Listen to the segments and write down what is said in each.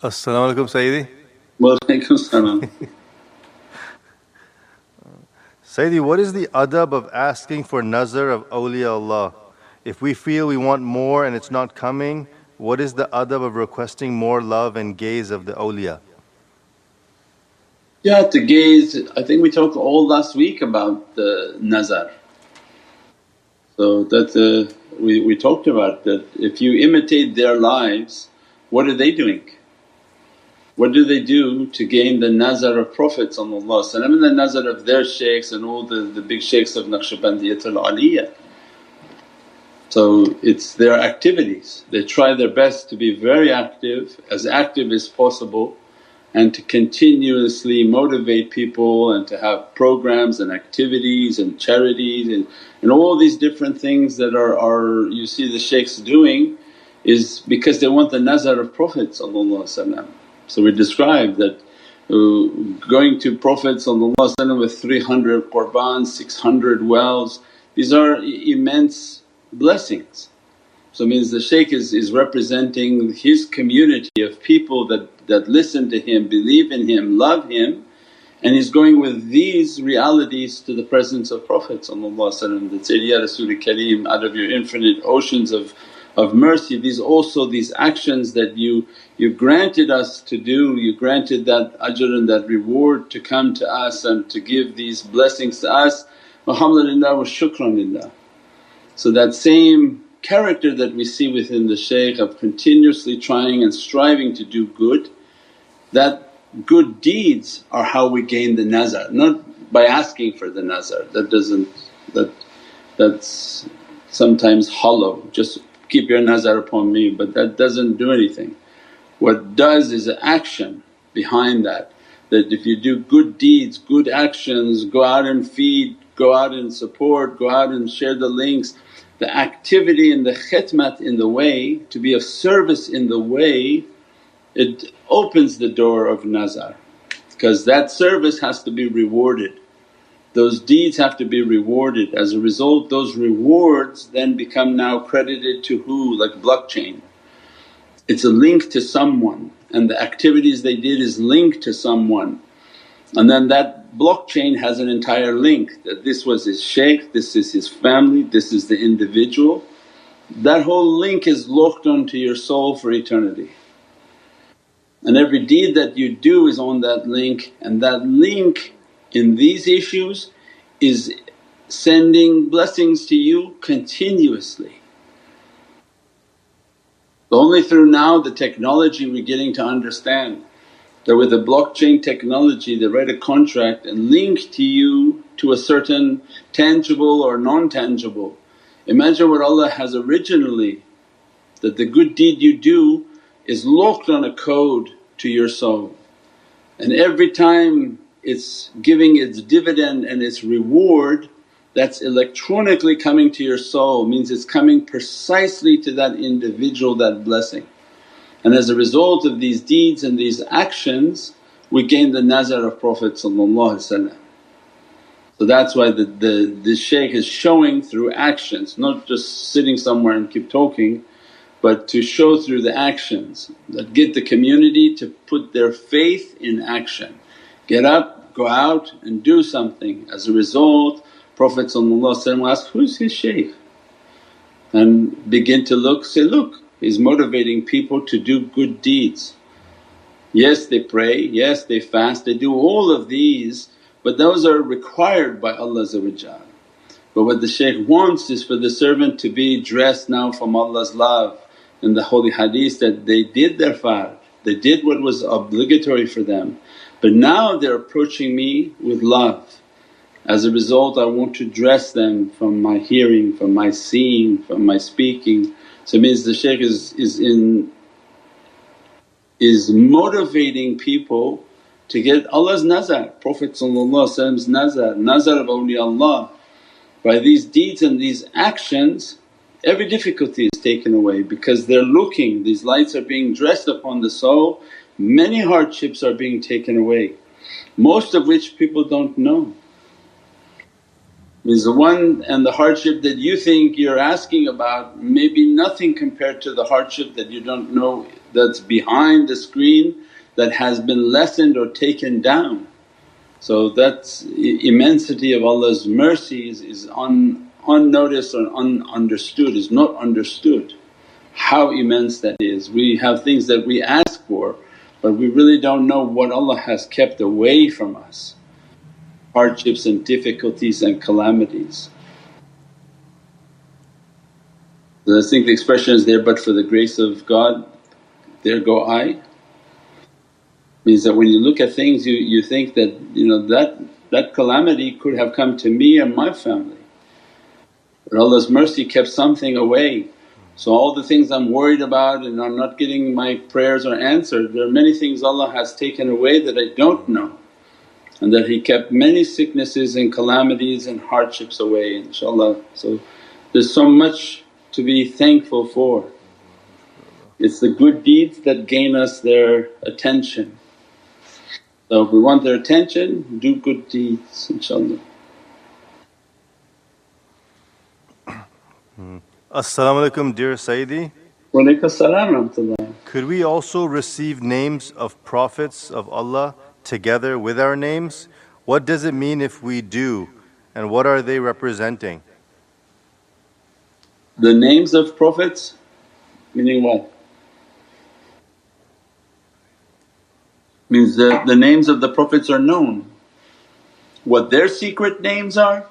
Assalamu alaikum Sayyidi. Walaikum salam. Sayyidi, what is the adab of asking for nazar of awliya Allah? If we feel we want more and it's not coming, what is the adab of requesting more love and gaze of the awliya? Yeah, to gaze, I think we talked all last week about the nazar. So that uh, we, we talked about that if you imitate their lives, what are they doing? What do they do to gain the nazar of Prophet and the nazar of their shaykhs and all the, the big shaykhs of Naqshbandiyatul Aliyah. So it's their activities, they try their best to be very active, as active as possible and to continuously motivate people and to have programs and activities and charities and, and all these different things that are, are you see the shaykhs doing is because they want the nazar of Prophet so we described that uh, going to Prophet with 300 qurbans, 600 wells, these are immense blessings. So means the shaykh is, is representing his community of people that, that listen to him, believe in him, love him and he's going with these realities to the presence of Prophet that said, Ya Rasul Kareem out of your infinite oceans of of mercy. These also these actions that you you granted us to do you granted that ajr and that reward to come to us and to give these blessings to us. Alhamdulillah wa shukranillah so that same character that we see within the shaykh of continuously trying and striving to do good that good deeds are how we gain the nazar. Not by asking for the nazar. That doesn't that that's sometimes hollow. Just keep your nazar upon me but that doesn't do anything. What does is action behind that, that if you do good deeds, good actions, go out and feed, go out and support, go out and share the links, the activity and the khidmat in the way, to be of service in the way, it opens the door of nazar. Because that service has to be rewarded those deeds have to be rewarded. As a result those rewards then become now credited to who like blockchain. It's a link to someone and the activities they did is linked to someone and then that blockchain has an entire link that this was his shaykh, this is his family, this is the individual. That whole link is locked onto your soul for eternity. And every deed that you do is on that link and that link in these issues is sending blessings to you continuously. Only through now the technology we're getting to understand that with the blockchain technology they write a contract and link to you to a certain tangible or non-tangible. Imagine what Allah has originally that the good deed you do is locked on a code to your soul and every time it's giving its dividend and its reward that's electronically coming to your soul means it's coming precisely to that individual that blessing. And as a result of these deeds and these actions we gain the nazar of Prophet So that's why the, the, the shaykh is showing through actions, not just sitting somewhere and keep talking but to show through the actions that get the community to put their faith in action. Get up, go out and do something. As a result Prophet asked, who's his shaykh? And begin to look, say, look he's motivating people to do good deeds. Yes they pray, yes they fast, they do all of these but those are required by Allah but what the shaykh wants is for the servant to be dressed now from Allah's love in the holy hadith that they did their fard, they did what was obligatory for them but now they're approaching me with love. As a result I want to dress them from my hearing, from my seeing, from my speaking. So it means the shaykh is, is in is motivating people to get Allah's nazar, Prophet's nazar, nazar of awliyaullah. By these deeds and these actions every difficulty is taken away because they're looking, these lights are being dressed upon the soul many hardships are being taken away, most of which people don't know. Means the one and the hardship that you think you're asking about may be nothing compared to the hardship that you don't know that's behind the screen that has been lessened or taken down. So that's immensity of Allah's mercies is un, unnoticed or ununderstood, is not understood how immense that is. We have things that we ask for but we really don't know what Allah has kept away from us hardships and difficulties and calamities. So I think the expression is there, but for the grace of God, there go I. Means that when you look at things you, you think that you know that that calamity could have come to me and my family. But Allah's mercy kept something away so all the things I'm worried about and I'm not getting my prayers are answered, there are many things Allah has taken away that I don't know and that He kept many sicknesses and calamities and hardships away inshaAllah. So there's so much to be thankful for. It's the good deeds that gain us their attention. So if we want their attention, do good deeds inshaAllah. Assalamu alaikum, dear Sayyidi. Could we also receive names of prophets of Allah together with our names? What does it mean if we do, and what are they representing? The names of prophets, meaning what? Means the, the names of the prophets are known. What their secret names are,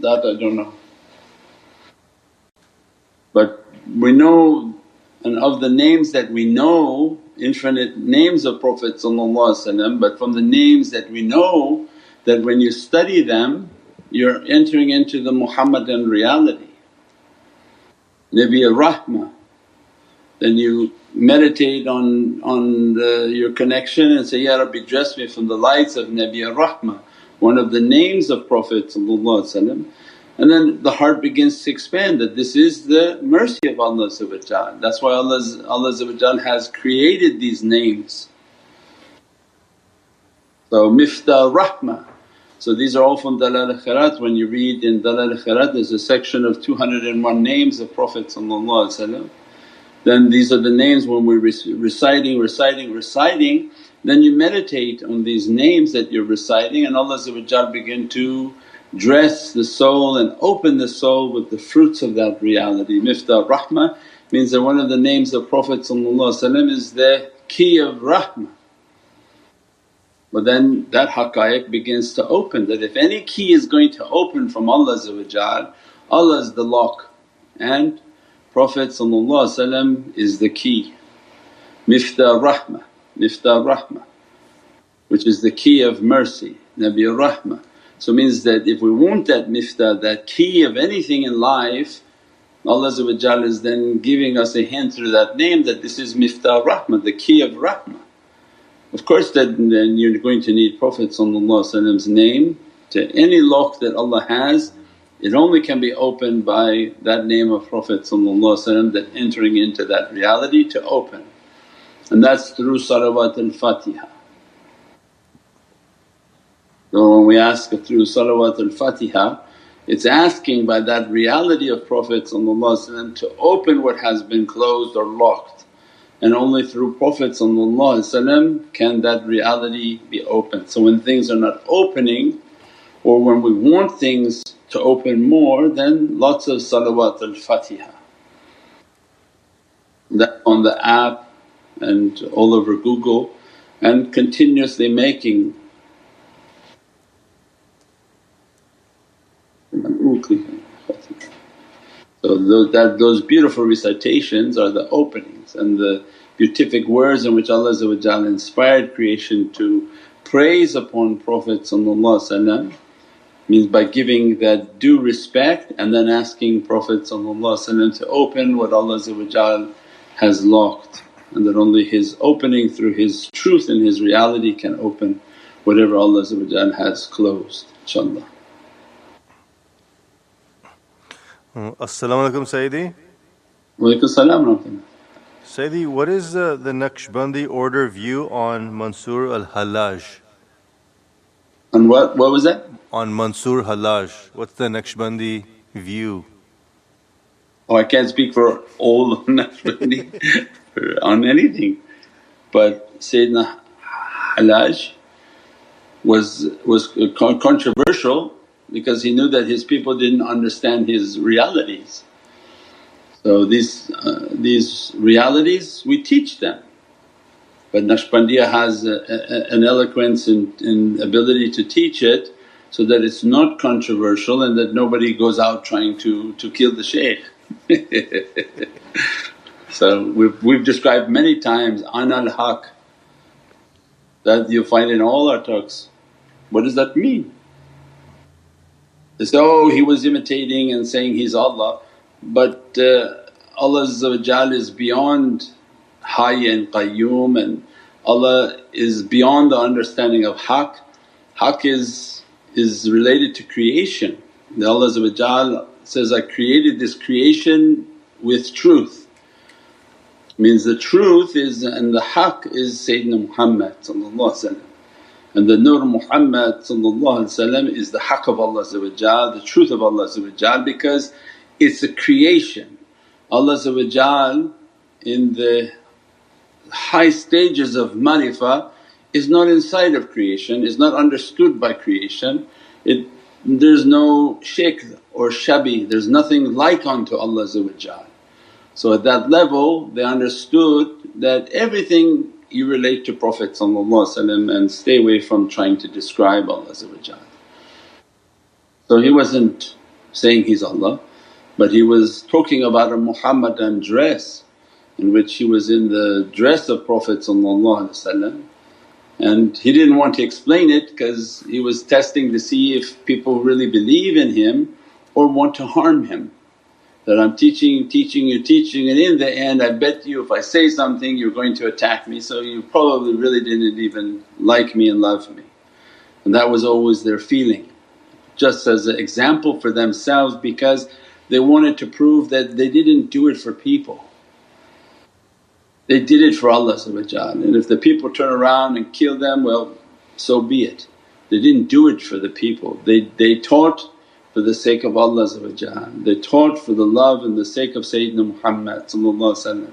that I don't know. But we know and of the names that we know, infinite names of Prophet but from the names that we know that when you study them you're entering into the Muhammadan reality. Nabi al-Rahmah, then you meditate on, on the, your connection and say, Ya Rabbi dress me from the lights of Nabi al-Rahmah, one of the names of Prophet and then the heart begins to expand that this is the mercy of Allah that's why Allah, Allah has created these names. So Miftah Rahmah, so these are all from Dalail Khairat. When you read in Dalail Khairat there's a section of 201 names of Prophet then these are the names when we're reciting, reciting, reciting then you meditate on these names that you're reciting and Allah begin to dress the soul and open the soul with the fruits of that reality. Miftah Rahmah means that one of the names of Prophet is the key of rahmah. But then that haqqaiq begins to open that if any key is going to open from Allah Allah is the lock and Prophet is the key. Miftah Rahmah, Miftah Rahmah which is the key of mercy, Nabi Rahmah. So means that if we want that miftah, that key of anything in life, Allah is then giving us a hint through that name that this is miftah rahmah, the key of rahmah. Of course that then you're going to need Prophet's name to any lock that Allah has it only can be opened by that name of Prophet that entering into that reality to open and that's through salawat al-Fatiha. So when we ask through salawat al-Fatiha it's asking by that reality of Prophet to open what has been closed or locked and only through Prophet can that reality be opened. So when things are not opening or when we want things to open more then lots of salawat al-Fatiha. That on the app and all over Google and continuously making So those, that, those beautiful recitations are the openings and the beatific words in which Allah inspired creation to praise upon Prophet means by giving that due respect and then asking Prophet to open what Allah has locked and that only His opening through His truth and His reality can open whatever Allah has closed inshaAllah. Uh, As-salamu alaykum Sayyidi. Walaikum salam Sayyidi, what is uh, the Naqshbandi order view on Mansur al-Hallaj? On what, what was that? on Mansur Hallaj. What's the Naqshbandi view? Oh, I can't speak for all Naqshbandi on anything, but Sayyidina Hallaj was, was controversial because he knew that his people didn't understand his realities. So these, uh, these realities we teach them but Naqshbandiya has a, a, an eloquence and, and ability to teach it so that it's not controversial and that nobody goes out trying to, to kill the shaykh. so we've, we've described many times, anal haq that you find in all our talks. What does that mean? They say, oh he was imitating and saying he's Allah but uh, Allah is beyond Hayy and Qayyum and Allah is beyond the understanding of haqq. Haqq is, is related to creation. The Allah says, I created this creation with truth. Means the truth is and the haqq is Sayyidina Muhammad and the Nur Muhammad is the haqq of Allah the truth of Allah because it's a creation. Allah in the high stages of marifa is not inside of creation, is not understood by creation. It, there's no shaykh or shabi, there's nothing like unto Allah So at that level they understood that everything you relate to Prophet and stay away from trying to describe Allah So he wasn't saying he's Allah but he was talking about a Muhammadan dress in which he was in the dress of Prophet and he didn't want to explain it because he was testing to see if people really believe in him or want to harm him. That I'm teaching, you, teaching you, teaching and in the end I bet you if I say something you're going to attack me. So you probably really didn't even like me and love me. And that was always their feeling. Just as an example for themselves because they wanted to prove that they didn't do it for people. They did it for Allah and if the people turn around and kill them well so be it. They didn't do it for the people, they, they taught for the sake of Allah they taught for the love and the sake of Sayyidina Muhammad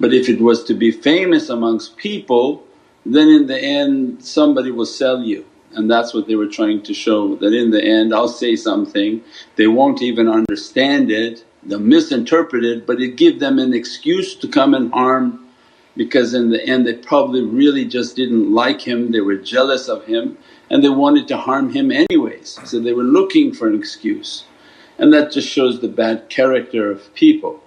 But if it was to be famous amongst people then in the end somebody will sell you. And that's what they were trying to show that in the end I'll say something, they won't even understand it. They'll misinterpret it but it give them an excuse to come and harm because in the end they probably really just didn't like him, they were jealous of him and they wanted to harm him anyways. So they were looking for an excuse and that just shows the bad character of people.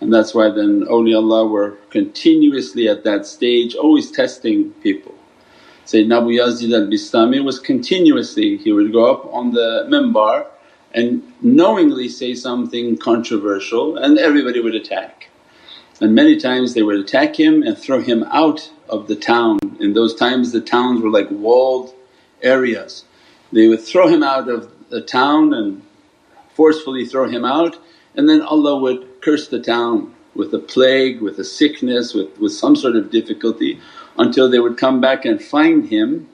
And that's why then awliyaullah were continuously at that stage always testing people. Sayyidina Abu Yazid al-Bistami was continuously, he would go up on the mimbar and knowingly say something controversial and everybody would attack. And many times they would attack him and throw him out of the town. In those times the towns were like walled areas. They would throw him out of the town and forcefully throw him out and then Allah would curse the town with a plague, with a sickness, with, with some sort of difficulty until they would come back and find him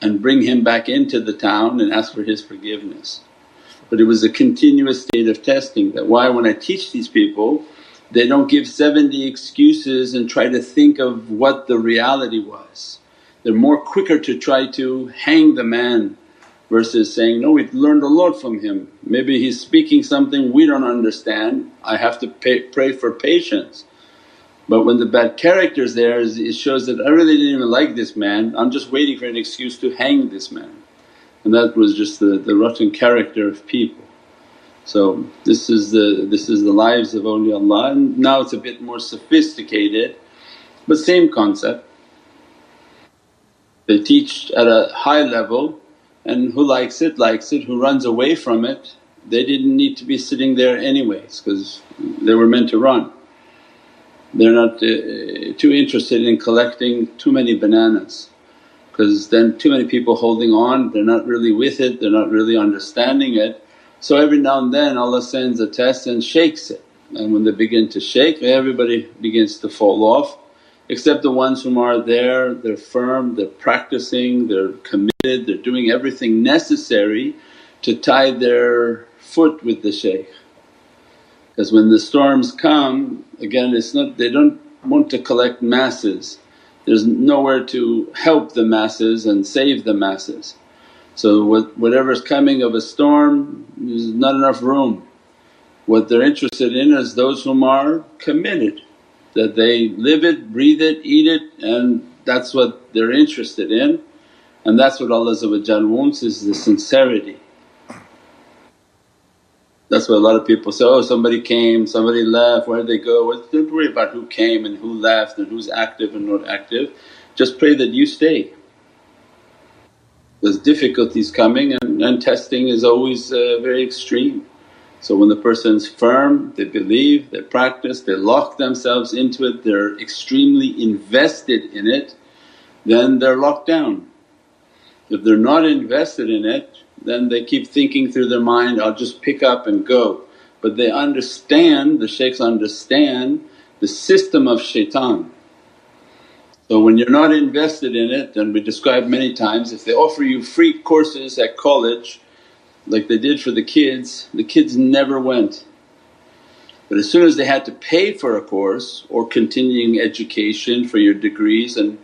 and bring him back into the town and ask for his forgiveness. But it was a continuous state of testing that why when I teach these people they don't give 70 excuses and try to think of what the reality was. They're more quicker to try to hang the man versus saying, no we've learned a lot from him, maybe he's speaking something we don't understand, I have to pay, pray for patience. But when the bad character's there it shows that I really didn't even like this man, I'm just waiting for an excuse to hang this man and that was just the, the rotten character of people. So this is the this is the lives of awliyaullah and now it's a bit more sophisticated but same concept. They teach at a high level and who likes it likes it, who runs away from it they didn't need to be sitting there anyways because they were meant to run. They're not uh, too interested in collecting too many bananas because then too many people holding on, they're not really with it, they're not really understanding it. So every now and then Allah sends a test and shakes it and when they begin to shake everybody begins to fall off except the ones whom are there, they're firm, they're practicing, they're committed, they're doing everything necessary to tie their foot with the shaykh. Because when the storms come again it's not they don't want to collect masses, there's nowhere to help the masses and save the masses. So what, whatever's coming of a storm there's not enough room. What they're interested in is those whom are committed that they live it, breathe it, eat it and that's what they're interested in and that's what Allah wants is the sincerity. That's why a lot of people say, oh somebody came, somebody left, where did they go? Well, don't worry about who came and who left and who's active and not active, just pray that you stay. There's difficulties coming and, and testing is always uh, very extreme. So when the person's firm, they believe, they practice, they lock themselves into it, they're extremely invested in it, then they're locked down. If they're not invested in it then they keep thinking through their mind, I'll just pick up and go. But they understand, the shaykhs understand the system of shaitan. So when you're not invested in it and we described many times, if they offer you free courses at college like they did for the kids, the kids never went. But as soon as they had to pay for a course or continuing education for your degrees and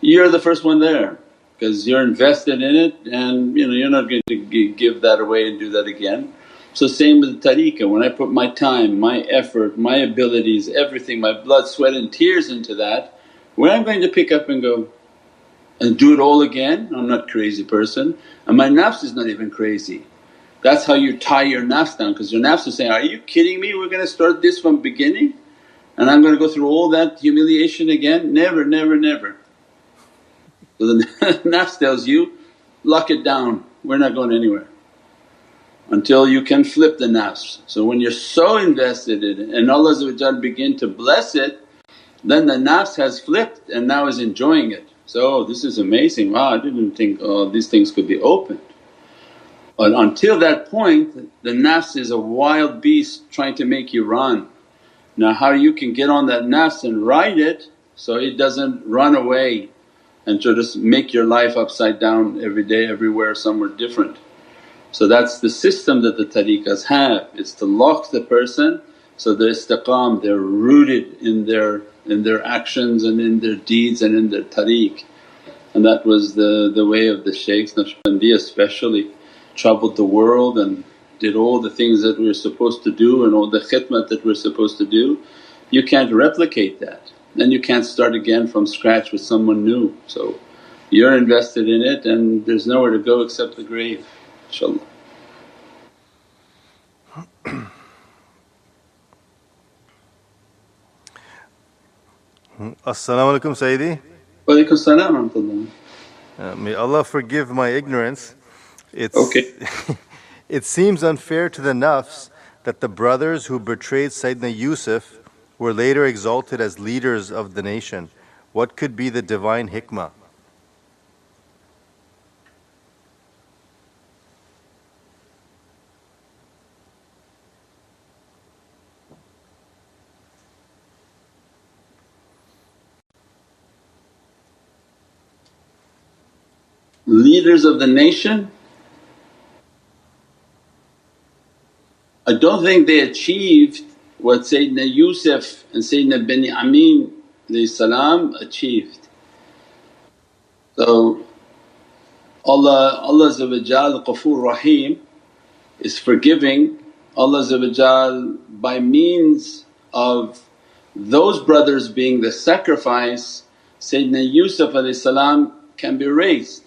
you're the first one there because you're invested in it and you know you're not going to give that away and do that again. So same with the tariqah, when I put my time, my effort, my abilities, everything, my blood, sweat and tears into that, when I'm going to pick up and go and do it all again, I'm not crazy person and my nafs is not even crazy. That's how you tie your nafs down because your nafs is saying, are you kidding me we're going to start this from beginning and I'm going to go through all that humiliation again? Never, never, never. So the nafs tells you, lock it down, we're not going anywhere until you can flip the nafs. So when you're so invested in it and Allah begin to bless it then the nafs has flipped and now is enjoying it. So, oh, this is amazing, wow I didn't think oh these things could be opened. But until that point the nafs is a wild beast trying to make you run. Now how you can get on that nafs and ride it so it doesn't run away and to just make your life upside down every day, everywhere, somewhere different. So that's the system that the tariqahs have, it's to lock the person so they're istiqam, they're rooted in their in their actions and in their deeds and in their tariq. And that was the, the way of the shaykhs, Naqshbandi especially travelled the world and did all the things that we we're supposed to do and all the khidmat that we're supposed to do. You can't replicate that then you can't start again from scratch with someone new. So you're invested in it and there's nowhere to go except the grave inshaAllah. As-salamu alaykum Sayyidi. Wa salam uh, May Allah forgive my ignorance. It's okay. it seems unfair to the nafs that the brothers who betrayed Sayyidina Yusuf were later exalted as leaders of the nation. What could be the divine hikmah? Leaders of the nation? I don't think they achieved what Sayyidina Yusuf and Sayyidina Binyamin salam achieved. So Allah, Allah Ghafoor Rahim is forgiving, Allah by means of those brothers being the sacrifice Sayyidina Yusuf can be raised.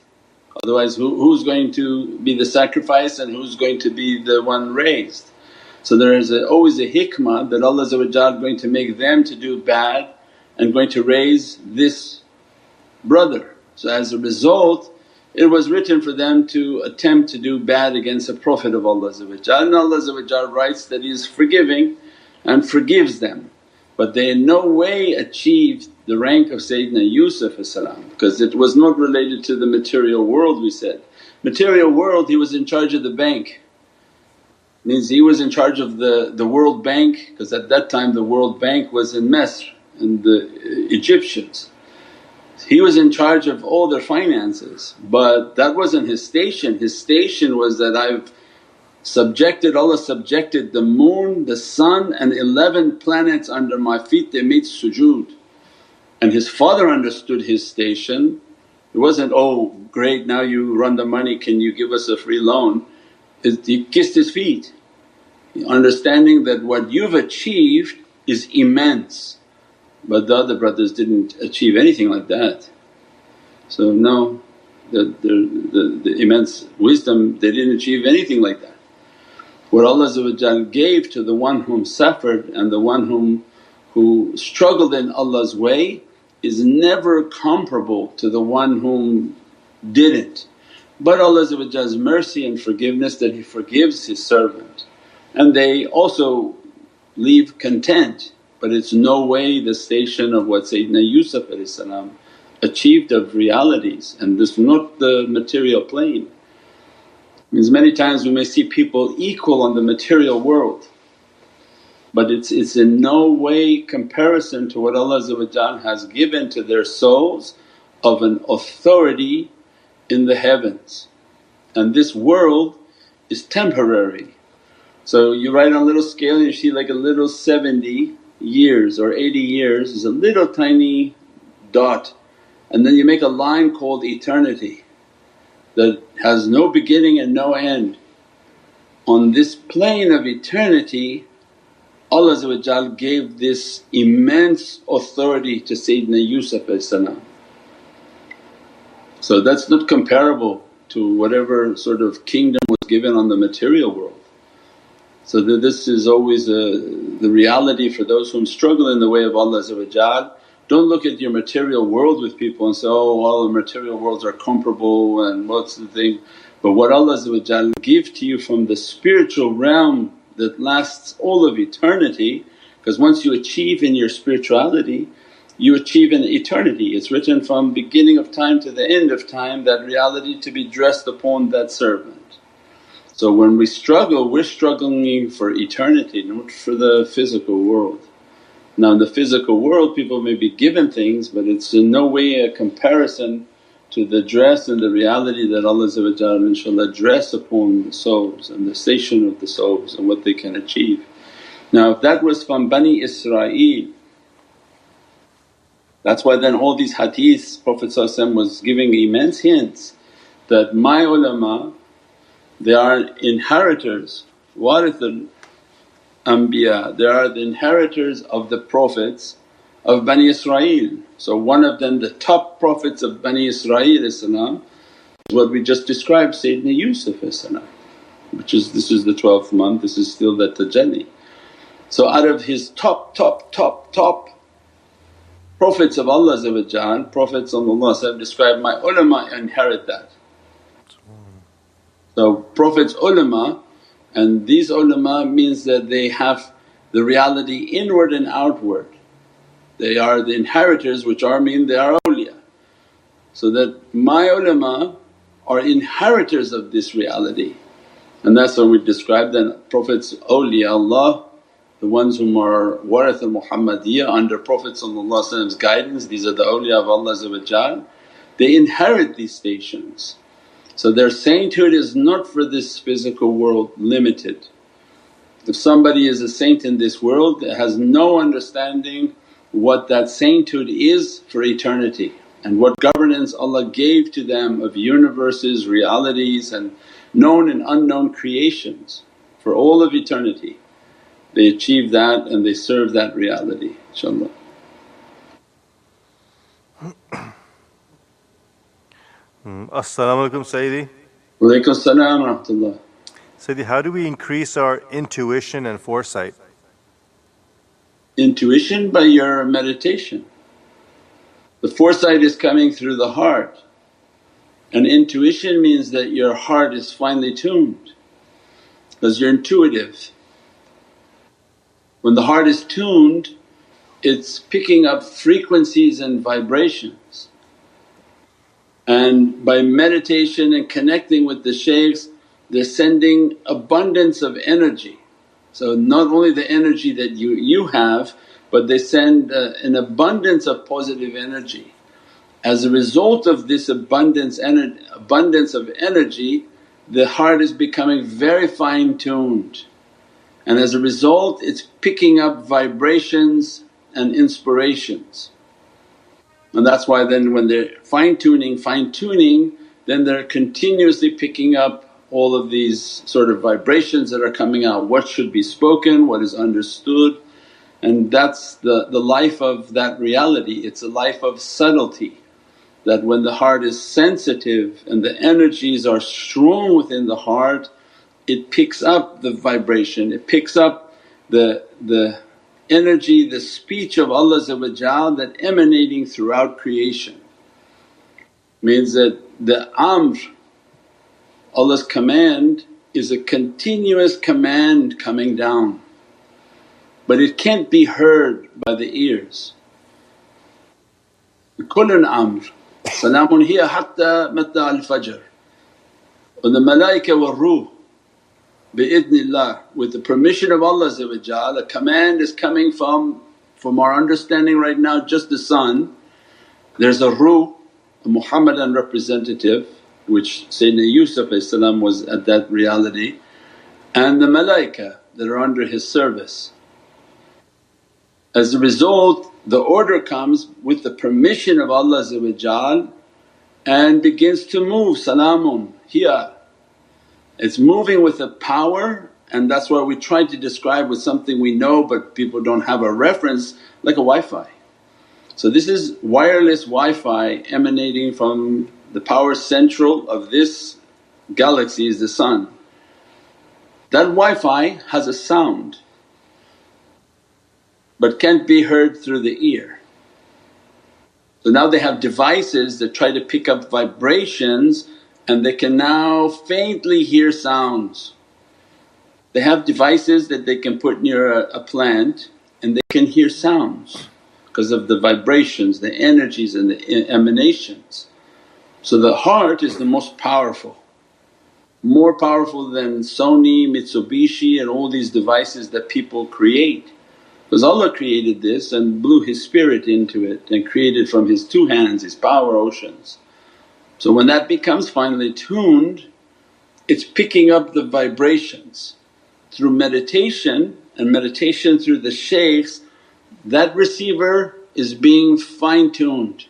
Otherwise who, who's going to be the sacrifice and who's going to be the one raised? So there is a, always a hikmah that Allah is going to make them to do bad and going to raise this brother. So as a result it was written for them to attempt to do bad against a Prophet of Allah and Allah writes that He is forgiving and forgives them. But they in no way achieved the rank of Sayyidina Yusuf because it was not related to the material world we said. Material world he was in charge of the bank means he was in charge of the, the World Bank because at that time the World Bank was in Misr and the uh, Egyptians. He was in charge of all their finances but that wasn't his station. His station was that I've subjected Allah subjected the moon, the sun and 11 planets under my feet they made sujood. And his father understood his station. It wasn't, oh great now you run the money can you give us a free loan. He kissed his feet understanding that what you've achieved is immense but the other brothers didn't achieve anything like that. So no, the, the, the, the immense wisdom they didn't achieve anything like that. What Allah gave to the one whom suffered and the one whom who struggled in Allah's way is never comparable to the one whom didn't. But Allah's mercy and forgiveness that He forgives His servant and they also leave content but it's no way the station of what Sayyidina Yusuf achieved of realities and this not the material plane. Means many times we may see people equal on the material world but it's, it's in no way comparison to what Allah has given to their souls of an authority in the heavens. And this world is temporary. So you write on a little scale and you see like a little 70 years or 80 years is a little tiny dot and then you make a line called eternity that has no beginning and no end. On this plane of eternity Allah gave this immense authority to Sayyidina Yusuf So that's not comparable to whatever sort of kingdom was given on the material world. So this is always a, the reality for those whom struggle in the way of Allah don't look at your material world with people and say, oh all the material worlds are comparable and what's the thing. But what Allah give to you from the spiritual realm that lasts all of eternity because once you achieve in your spirituality you achieve in eternity. It's written from beginning of time to the end of time that reality to be dressed upon that servant. So when we struggle we're struggling for eternity not for the physical world. Now in the physical world people may be given things but it's in no way a comparison to the dress and the reality that Allah inshaAllah dress upon the souls and the station of the souls and what they can achieve. Now if that was from Bani Israel that's why then all these hadiths Prophet was giving immense hints that my ulama they are inheritors, warithul anbiya, they are the inheritors of the Prophets of Bani Israel. So one of them the top Prophets of Bani Israel is what we just described Sayyidina Yusuf which is this is the 12th month, this is still the tajalli. So out of his top, top, top, top Prophets of Allah Prophets of Allah described, my ulama inherit that. So Prophet's ulama and these ulama means that they have the reality inward and outward. They are the inheritors which are mean they are awliya. So that my ulama are inheritors of this reality and that's what we describe then Prophet's awliyaullah the ones whom are warith al-Muhammadiyah under Prophet's guidance these are the awliya of Allah they inherit these stations. So their sainthood is not for this physical world limited. If somebody is a saint in this world that has no understanding what that sainthood is for eternity and what governance Allah gave to them of universes, realities and known and unknown creations for all of eternity. They achieve that and they serve that reality inshaAllah. Mm. As-salamu alaykum Sayyidi. Walaykum salam rahmatullah. Sayyidi, how do we increase our intuition and foresight? Intuition by your meditation. The foresight is coming through the heart and intuition means that your heart is finely tuned because you're intuitive. When the heart is tuned it's picking up frequencies and vibrations and by meditation and connecting with the shaykhs they're sending abundance of energy. So not only the energy that you, you have but they send uh, an abundance of positive energy. As a result of this abundance, ener- abundance of energy the heart is becoming very fine tuned and as a result it's picking up vibrations and inspirations. And that's why then when they're fine tuning, fine tuning then they're continuously picking up all of these sort of vibrations that are coming out, what should be spoken, what is understood. And that's the, the life of that reality, it's a life of subtlety that when the heart is sensitive and the energies are strong within the heart it picks up the vibration, it picks up the, the energy, the speech of Allah that emanating throughout creation. Means that the amr, Allah's command is a continuous command coming down but it can't be heard by the ears. Kullun amr, salamun hiya hatta matla al-fajr. And the malaika wa ruh bi'idhnillah with the permission of Allah a command is coming from, from our understanding right now just the sun. There's a ruh, a Muhammadan representative which Sayyidina Yusuf was at that reality and the malaika that are under his service. As a result the order comes with the permission of Allah and begins to move, salamun hiya. It's moving with a power and that's why we try to describe with something we know but people don't have a reference like a Wi-Fi. So this is wireless Wi-Fi emanating from the power central of this galaxy is the sun. That Wi-Fi has a sound but can't be heard through the ear. So now they have devices that try to pick up vibrations and they can now faintly hear sounds. They have devices that they can put near a, a plant and they can hear sounds because of the vibrations, the energies and the emanations. So the heart is the most powerful, more powerful than Sony, Mitsubishi and all these devices that people create. Because Allah created this and blew His spirit into it and created from His two hands His power oceans. So when that becomes finally tuned it's picking up the vibrations through meditation and meditation through the shaykhs that receiver is being fine tuned.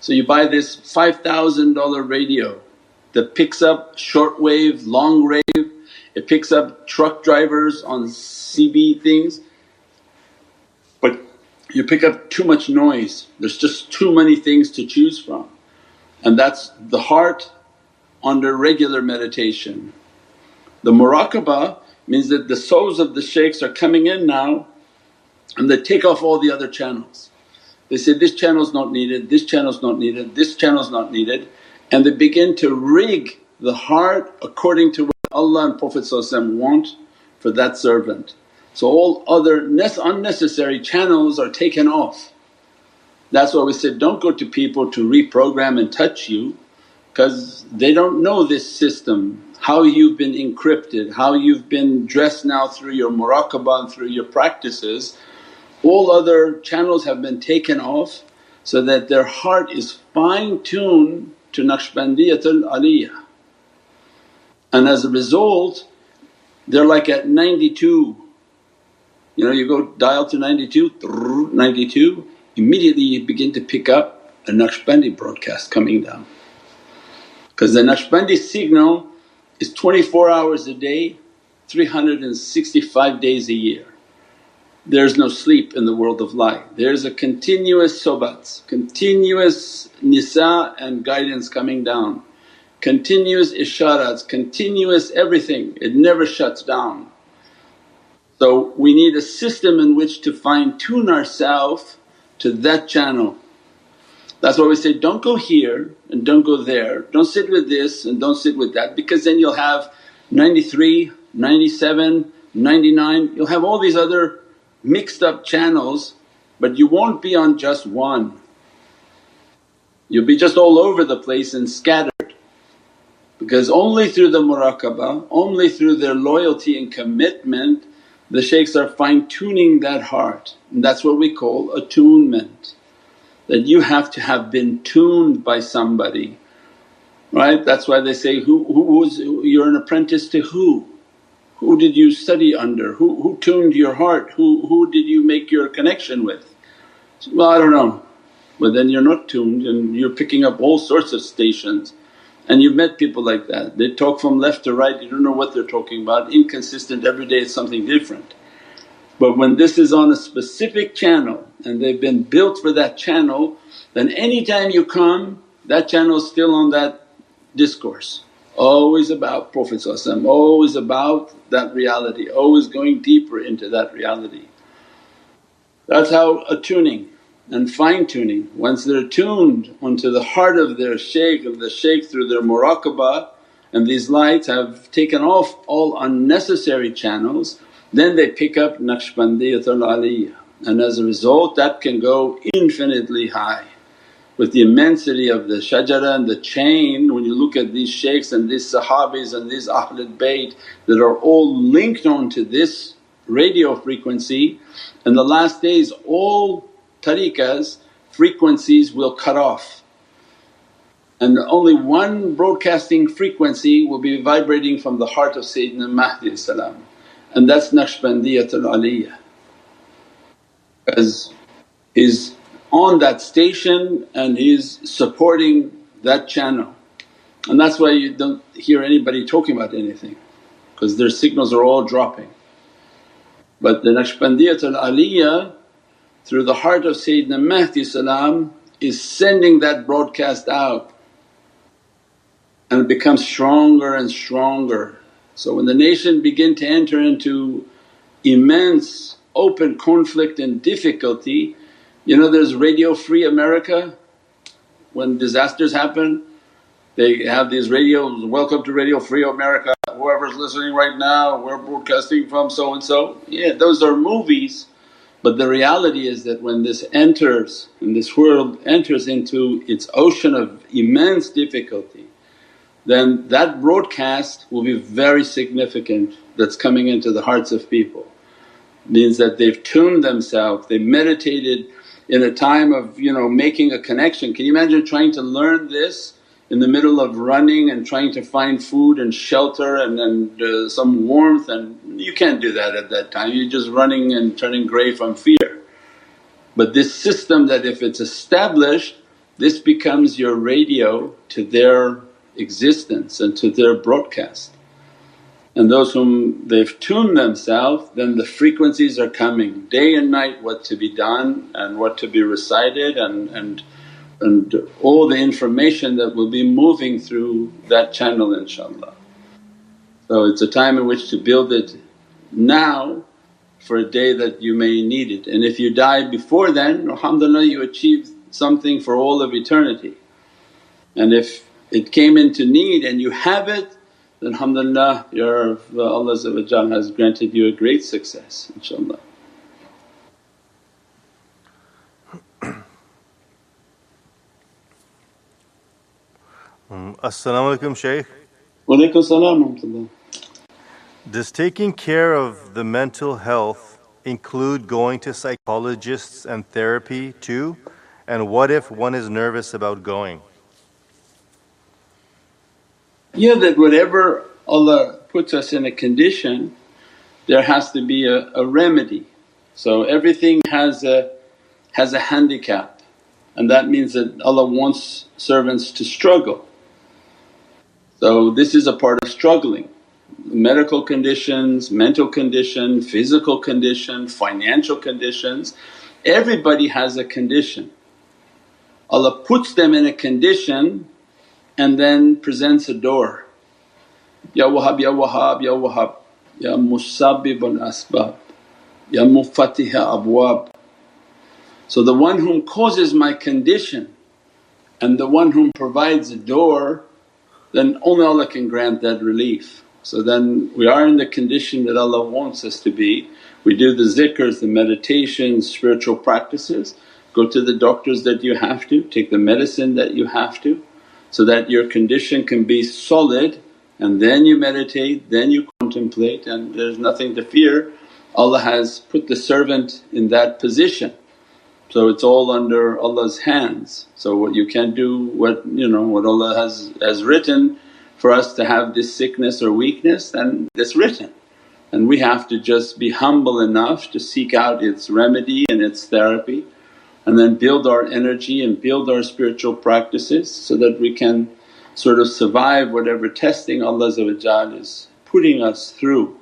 So you buy this $5,000 radio that picks up short wave, long wave, it picks up truck drivers on CB things but you pick up too much noise, there's just too many things to choose from. And that's the heart under regular meditation. The muraqabah means that the souls of the shaykhs are coming in now and they take off all the other channels. They say, this channel's not needed, this channel's not needed, this channel's not needed and they begin to rig the heart according to what Allah and Prophet want for that servant. So all other unnecessary channels are taken off. That's why we said, don't go to people to reprogram and touch you because they don't know this system, how you've been encrypted, how you've been dressed now through your muraqabah and through your practices. All other channels have been taken off so that their heart is fine tuned to Naqshbandiyatul Aliyah. And as a result they're like at 92 you know you go dial to 92, 92, immediately you begin to pick up a Naqshbandi broadcast coming down. Because the Naqshbandi signal is 24 hours a day, 365 days a year. There's no sleep in the world of light. There's a continuous sohbats, continuous nisa and guidance coming down, continuous isharats, continuous everything, it never shuts down. So we need a system in which to fine tune ourselves to that channel. That's why we say, don't go here and don't go there, don't sit with this and don't sit with that because then you'll have 93, 97, 99, you'll have all these other mixed up channels but you won't be on just one. You'll be just all over the place and scattered because only through the muraqabah, only through their loyalty and commitment the shaykhs are fine tuning that heart and that's what we call attunement. That you have to have been tuned by somebody, right? That's why they say, who, who was, you're an apprentice to who? Who did you study under? Who, who tuned your heart? Who, who did you make your connection with? Well, I don't know. But then you're not tuned and you're picking up all sorts of stations and you've met people like that. They talk from left to right, you don't know what they're talking about, inconsistent every day it's something different. But when this is on a specific channel and they've been built for that channel, then anytime you come that channel is still on that discourse. Always about Prophet always about that reality, always going deeper into that reality. That's how attuning and fine tuning. Once they're tuned onto the heart of their shaykh, of the shaykh through their muraqabah and these lights have taken off all unnecessary channels, then they pick up Naqshbandiyatul Aliyah and as a result that can go infinitely high. With the immensity of the shajara and the chain when you look at these shaykhs and these sahabis and these Ahlul Bayt that are all linked onto this radio frequency in the last days all tariqas frequencies will cut off. And only one broadcasting frequency will be vibrating from the heart of Sayyidina Mahdi salam. And that's Naqshbandiyatul Aliyah. Because he's on that station and he's supporting that channel and that's why you don't hear anybody talking about anything because their signals are all dropping. But the Naqshbandiyatul Aliyah through the heart of Sayyidina Mahdi salam is sending that broadcast out and it becomes stronger and stronger. So when the nation begin to enter into immense open conflict and difficulty, you know there's Radio Free America when disasters happen they have these radios, welcome to Radio Free America, whoever's listening right now, we're broadcasting from so and so. Yeah, those are movies but the reality is that when this enters and this world enters into its ocean of immense difficulty then that broadcast will be very significant that's coming into the hearts of people. Means that they've tuned themselves, they meditated in a time of you know making a connection. Can you imagine trying to learn this in the middle of running and trying to find food and shelter and, and uh, some warmth and you can't do that at that time, you're just running and turning grey from fear. But this system that if it's established this becomes your radio to their existence and to their broadcast. And those whom they've tuned themselves then the frequencies are coming day and night what to be done and what to be recited and, and and all the information that will be moving through that channel inshaAllah. So it's a time in which to build it now for a day that you may need it and if you die before then alhamdulillah you achieve something for all of eternity. And if it came into need and you have it alhamdulillah your uh, Allah has granted you a great success inshaAllah. As-salamu alaykum Shaykh. Walaykum salam Does taking care of the mental health include going to psychologists and therapy too? And what if one is nervous about going? Yeah, that whatever Allah puts us in a condition there has to be a, a remedy. So everything has a, has a handicap and that means that Allah wants servants to struggle. So this is a part of struggling medical conditions, mental condition, physical condition, financial conditions. Everybody has a condition. Allah puts them in a condition and then presents a door. Ya Wahhab, Ya Wahhab, Ya Wahhab, Ya Musabbib al Asbab, Ya Mufatiha Abwab. So the one whom causes my condition and the one whom provides a door then only Allah can grant that relief. So then we are in the condition that Allah wants us to be. We do the zikrs, the meditations, spiritual practices, go to the doctors that you have to, take the medicine that you have to so that your condition can be solid and then you meditate, then you contemplate and there's nothing to fear. Allah has put the servant in that position. So it's all under Allah's hands. So what you can't do what you know what Allah has, has written for us to have this sickness or weakness then it's written. And we have to just be humble enough to seek out its remedy and its therapy and then build our energy and build our spiritual practices so that we can sort of survive whatever testing Allah is putting us through.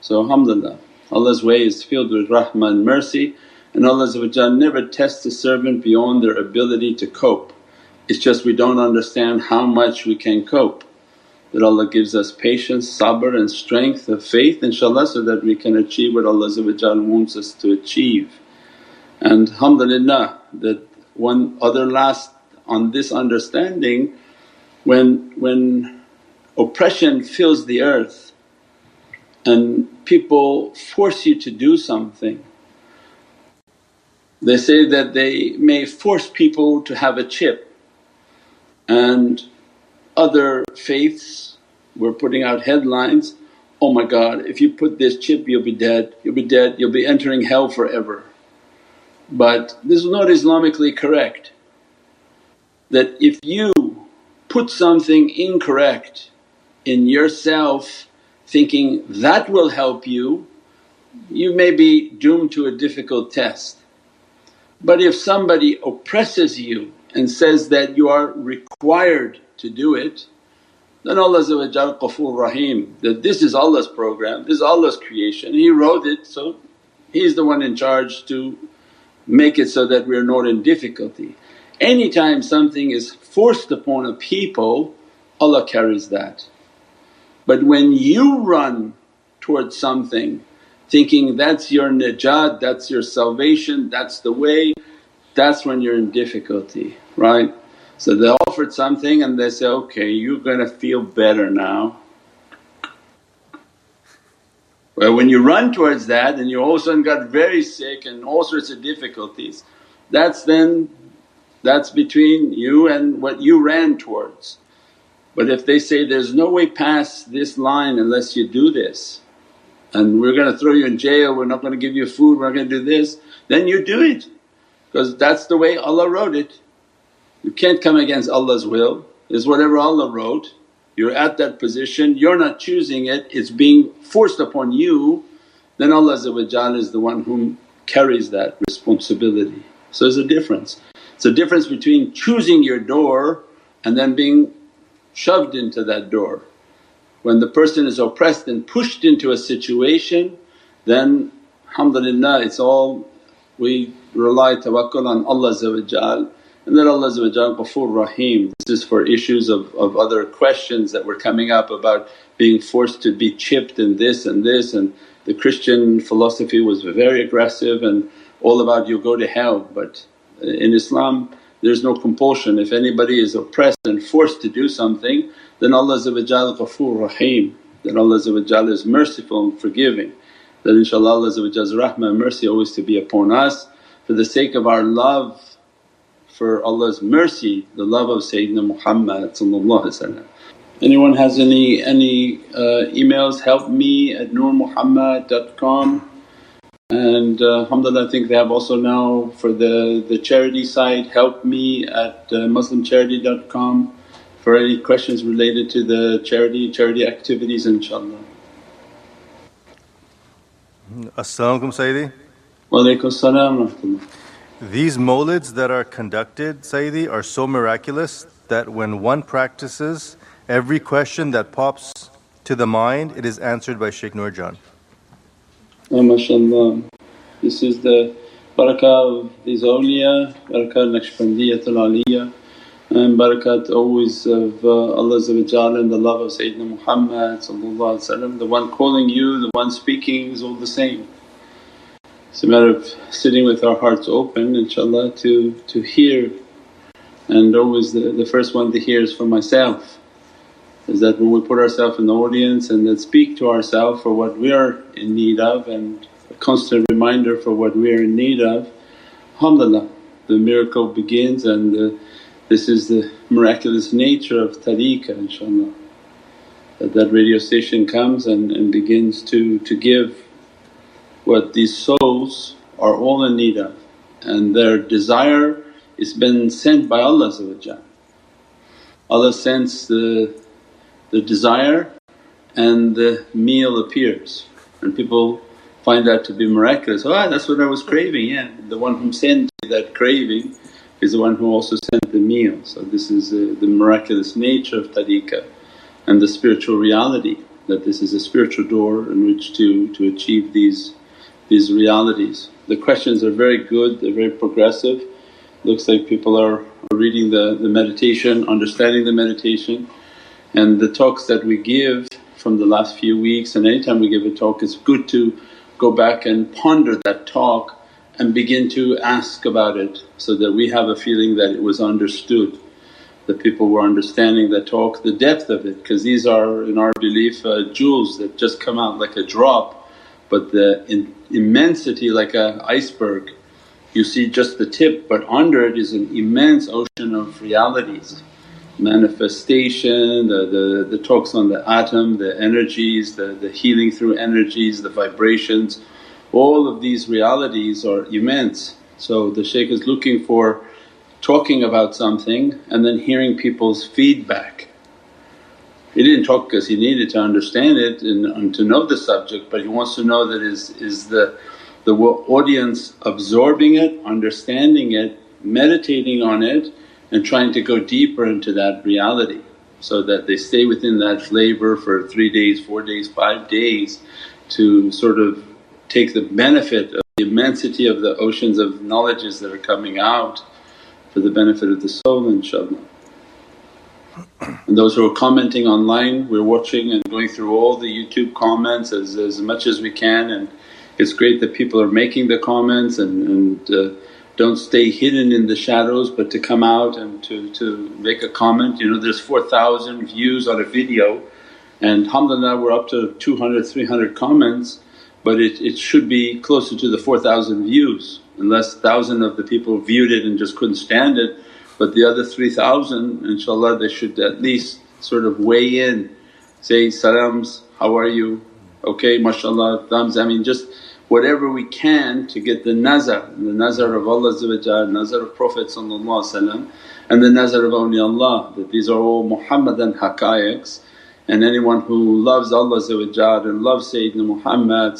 So alhamdulillah Allah's way is filled with rahmah and mercy and Allah never tests a servant beyond their ability to cope. It's just we don't understand how much we can cope. That Allah gives us patience, sabr and strength of faith inshaAllah so that we can achieve what Allah wants us to achieve. And alhamdulillah that one other last on this understanding when, when oppression fills the earth and people force you to do something they say that they may force people to have a chip. And other faiths were putting out headlines, oh my God if you put this chip you'll be dead, you'll be dead, you'll be entering hell forever. But this is not Islamically correct that if you put something incorrect in yourself thinking that will help you, you may be doomed to a difficult test. But if somebody oppresses you and says that you are required to do it, then Allah Ghafoor Rahim that this is Allah's program, this is Allah's creation, He wrote it so He's the one in charge to make it so that we're not in difficulty. Anytime something is forced upon a people Allah carries that. But when you run towards something thinking that's your najat, that's your salvation, that's the way, that's when you're in difficulty, right? So they offered something and they say, okay you're gonna feel better now. Well when you run towards that and you all of a sudden got very sick and all sorts of difficulties, that's then that's between you and what you ran towards. But if they say, there's no way past this line unless you do this, and we're going to throw you in jail, we're not going to give you food, we're not going to do this, then you do it because that's the way Allah wrote it. You can't come against Allah's will, it's whatever Allah wrote. You're at that position, you're not choosing it, it's being forced upon you, then Allah is the one whom carries that responsibility. So there's a difference. It's a difference between choosing your door and then being shoved into that door. When the person is oppressed and pushed into a situation then alhamdulillah it's all we rely tawakkul on Allah and then Allah Ghafoor Rahim. This is for issues of, of other questions that were coming up about being forced to be chipped and this and this and the Christian philosophy was very aggressive and all about you go to hell but in Islam there's no compulsion. If anybody is oppressed and forced to do something then Allah Ghafoor Rahim, that Allah is merciful and forgiving. That inshaAllah Allah's rahmah and mercy always to be upon us for the sake of our love for Allah's mercy, the love of Sayyidina Muhammad Anyone has any any uh, emails help me at nurmuhammad.com and uh, alhamdulillah I think they have also now for the, the charity site help me at uh, muslimcharity.com for any questions related to the charity, charity activities inshaAllah. As-salamu Sayyidi. Wa alaykum salam These mawlids that are conducted Sayyidi are so miraculous that when one practices every question that pops to the mind it is answered by Shaykh Nurjan. Oh mashaAllah. This is the barakah of these awliya, barakah Naqshbandiyatul Aliyah and barakat always of uh, Allah and the love of Sayyidina Muhammad the one calling you, the one speaking is all the same. It's a matter of sitting with our hearts open inshaAllah to, to hear and always the, the first one to hear is for myself is that when we put ourselves in the audience and then speak to ourselves for what we are in need of and a constant reminder for what we are in need of, alhamdulillah the miracle begins and the, this is the miraculous nature of tariqah inshaAllah. That that radio station comes and, and begins to, to give what these souls are all in need of and their desire is been sent by Allah Allah sends the, the desire and the meal appears and people find that to be miraculous, oh ah, that's what I was craving, yeah. The one who sent that craving is the one who also sent the meal. So this is uh, the miraculous nature of tariqah and the spiritual reality that this is a spiritual door in which to, to achieve these, these realities. The questions are very good, they're very progressive. Looks like people are, reading the, the meditation, understanding the meditation and the talks that we give from the last few weeks and anytime we give a talk it's good to go back and ponder that talk and begin to ask about it so that we have a feeling that it was understood, that people were understanding the talk, the depth of it because these are in our belief uh, jewels that just come out like a drop but the in immensity like a iceberg you see just the tip but under it is an immense ocean of realities manifestation, the, the, the talks on the atom, the energies, the, the healing through energies, the vibrations, all of these realities are immense. So the shaykh is looking for talking about something and then hearing people's feedback. He didn't talk because he needed to understand it and, and, to know the subject but he wants to know that is, is the, the audience absorbing it, understanding it, meditating on it and trying to go deeper into that reality so that they stay within that flavor for three days, four days, five days to sort of take the benefit of the immensity of the oceans of knowledges that are coming out for the benefit of the soul inshaAllah. And those who are commenting online, we're watching and going through all the YouTube comments as, as much as we can and it's great that people are making the comments and, and uh, don't stay hidden in the shadows but to come out and to, to make a comment. You know there's 4,000 views on a video and alhamdulillah we're up to 200, 300 comments but it, it should be closer to the 4,000 views unless thousand of the people viewed it and just couldn't stand it. But the other 3,000 inshaAllah they should at least sort of weigh in, say, salams, how are you? Okay, mashaAllah, thumbs, I mean just whatever we can to get the nazar, the nazar of Allah nazar of Prophet and the nazar of awliyaullah that these are all Muhammadan haqqaiqs and anyone who loves Allah and loves Sayyidina Muhammad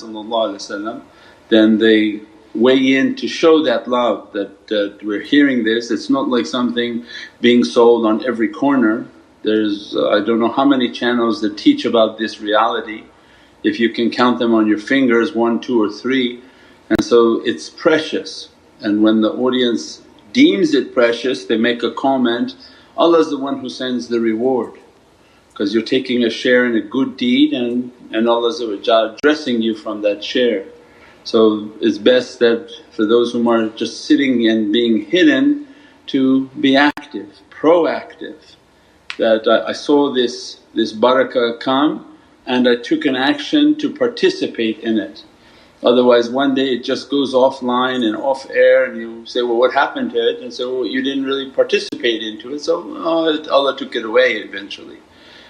then they weigh in to show that love that, that we're hearing this. It's not like something being sold on every corner. There's uh, I don't know how many channels that teach about this reality if you can count them on your fingers one, two or three and so it's precious and when the audience deems it precious they make a comment, Allah's the one who sends the reward because you're taking a share in a good deed and, and Allah's addressing you from that share. So it's best that for those whom are just sitting and being hidden to be active, proactive. That I, I saw this, this barakah come and I took an action to participate in it. Otherwise one day it just goes offline and off air and you say, well what happened to it? And so well you didn't really participate into it so oh, Allah took it away eventually.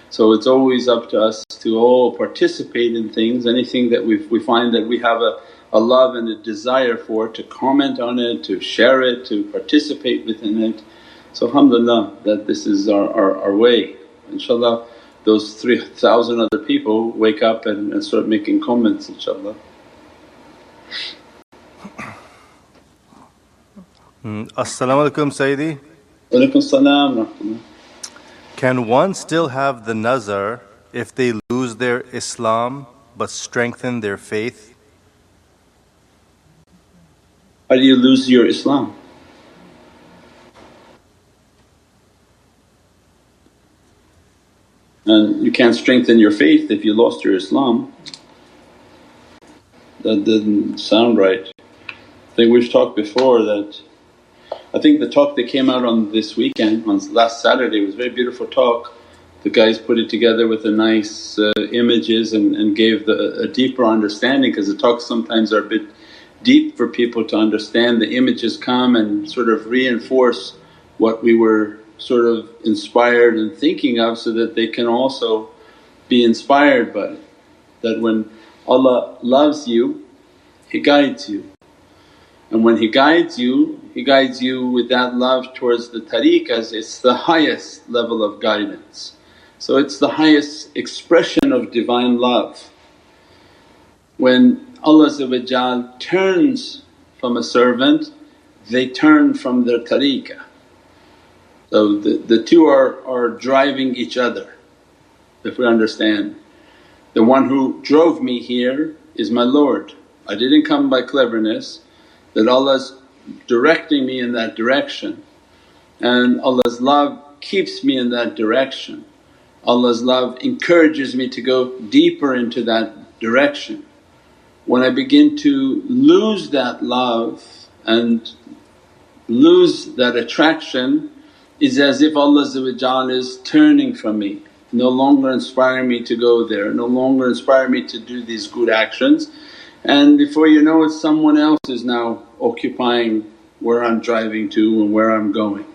So it's always up to us to all participate in things, anything that we we find that we have a, a love and a desire for to comment on it, to share it, to participate within it. So alhamdulillah that this is our, our, our way. InshaAllah those 3,000 other people wake up and, and start making comments inshaAllah. Mm. As-salamu alaykum Sayyidi. Walaykum salam Can one still have the nazar if they lose their Islam but strengthen their faith? How do you lose your Islam? And you can't strengthen your faith if you lost your Islam. That didn't sound right. I think we've talked before that I think the talk that came out on this weekend, on last Saturday was a very beautiful talk. The guys put it together with the nice uh, images and, and gave the, a deeper understanding because the talks sometimes are a bit deep for people to understand. The images come and sort of reinforce what we were sort of inspired and thinking of so that they can also be inspired by it. That when Allah loves you He guides you. And when He guides you, He guides you with that love towards the tariqahs, it's the highest level of guidance. So it's the highest expression of Divine love. When Allah turns from a servant, they turn from their tariqah. So the, the two are, are driving each other if we understand. The one who drove me here is my Lord. I didn't come by cleverness, that Allah's directing me in that direction and Allah's love keeps me in that direction. Allah's love encourages me to go deeper into that direction. When I begin to lose that love and lose that attraction is as if Allah is turning from me, no longer inspiring me to go there, no longer inspiring me to do these good actions. And before you know it someone else is now occupying where I'm driving to and where I'm going.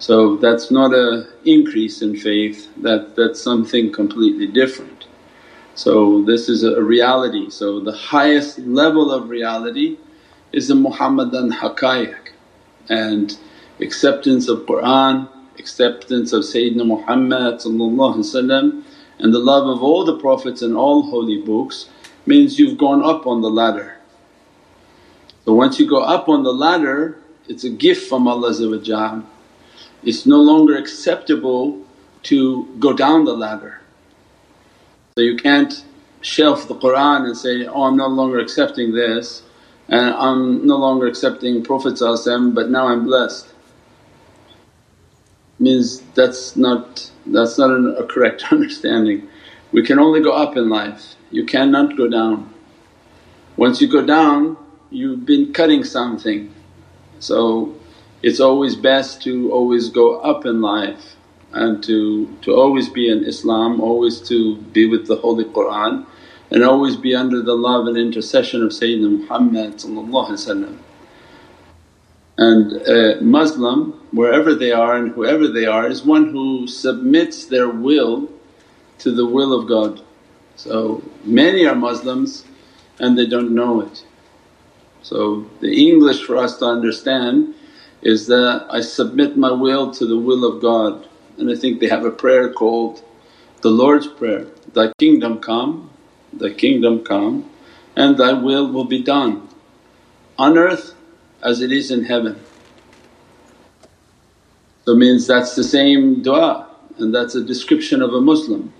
So that's not a increase in faith, that, that's something completely different. So this is a reality. So the highest level of reality is the Muhammadan haqqaiq and acceptance of Qur'an, acceptance of Sayyidina Muhammad and the love of all the Prophets and all holy books means you've gone up on the ladder. So once you go up on the ladder it's a gift from Allah it's no longer acceptable to go down the ladder. So you can't shelf the Qur'an and say, oh I'm no longer accepting this and I'm no longer accepting Prophet but now I'm blessed. Means that's not that's not an, a correct understanding. We can only go up in life, you cannot go down. Once you go down you've been cutting something. So it's always best to always go up in life and to, to always be in Islam, always to be with the Holy Qur'an and always be under the love and intercession of Sayyidina Muhammad and a Muslim wherever they are and whoever they are is one who submits their will to the will of God. So many are Muslims and they don't know it. So the English for us to understand is that I submit my will to the will of God and I think they have a prayer called the Lord's Prayer, Thy kingdom come Thy kingdom come and Thy will will be done on earth as it is in heaven. So means that's the same dua and that's a description of a Muslim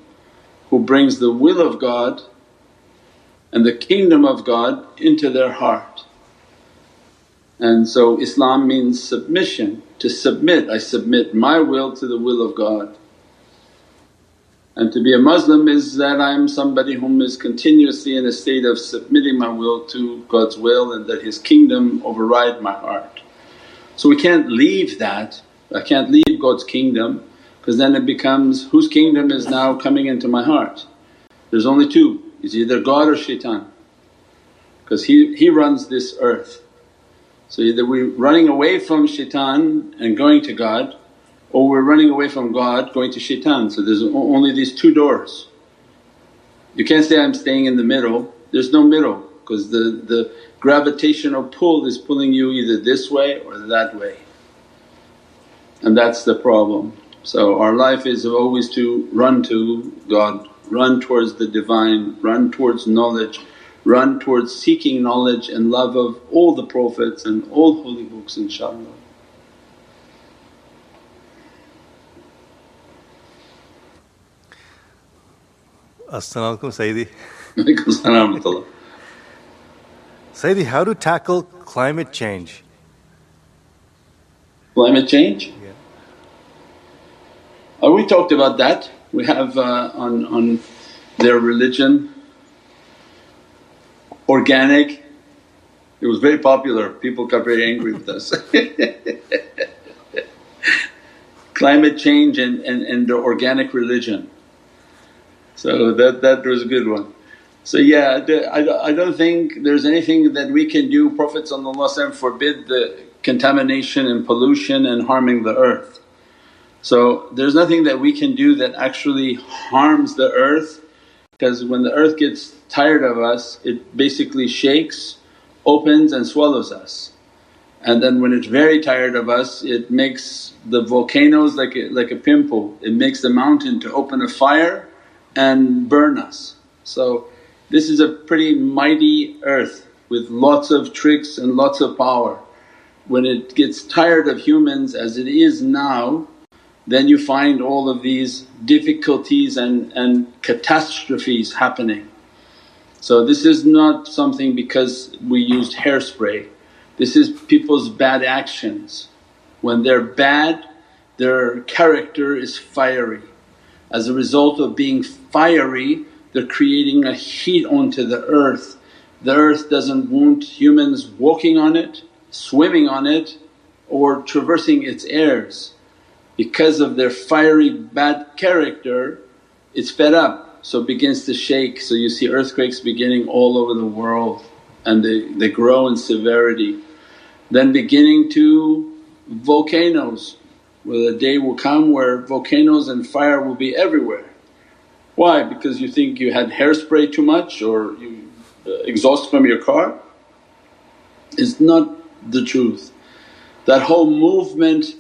who brings the will of God and the kingdom of God into their heart. And so Islam means submission, to submit, I submit my will to the will of God. And to be a Muslim is that I'm somebody whom is continuously in a state of submitting my will to God's will and that His kingdom override my heart. So we can't leave that, I can't leave God's kingdom because then it becomes whose kingdom is now coming into my heart? There's only two, it's either God or shaitan because he, he runs this earth. So either we're running away from shaitan and going to God or we're running away from God going to shaitan. So there's only these two doors. You can't say, I'm staying in the middle, there's no middle because the, the gravitational pull is pulling you either this way or that way and that's the problem. So our life is always to run to God, run towards the Divine, run towards knowledge, run towards seeking knowledge and love of all the Prophets and all holy books inshaAllah. As-salamu alaykum Sayyidi. Sayyidi, how to tackle climate change? Climate change? Yeah. Oh, we talked about that. We have uh, on, on their religion, organic. It was very popular, people got very angry with us. Climate change and, and, and the organic religion. So that, that was a good one. So yeah, I, I don't think there's anything that we can do. Prophet forbid the contamination and pollution and harming the earth. So there's nothing that we can do that actually harms the earth because when the earth gets tired of us it basically shakes opens and swallows us. And then when it's very tired of us it makes the volcanoes like a, like a pimple, it makes the mountain to open a fire and burn us. So this is a pretty mighty earth with lots of tricks and lots of power. When it gets tired of humans as it is now then you find all of these difficulties and, and catastrophes happening. So this is not something because we used hairspray, this is people's bad actions. When they're bad their character is fiery. As a result of being fiery they're creating a heat onto the earth. The earth doesn't want humans walking on it, swimming on it or traversing its airs because of their fiery bad character it's fed up so it begins to shake. So you see earthquakes beginning all over the world and they, they grow in severity. Then beginning to volcanoes where the day will come where volcanoes and fire will be everywhere. Why? Because you think you had hairspray too much or you uh, exhaust from your car? It's not the truth. That whole movement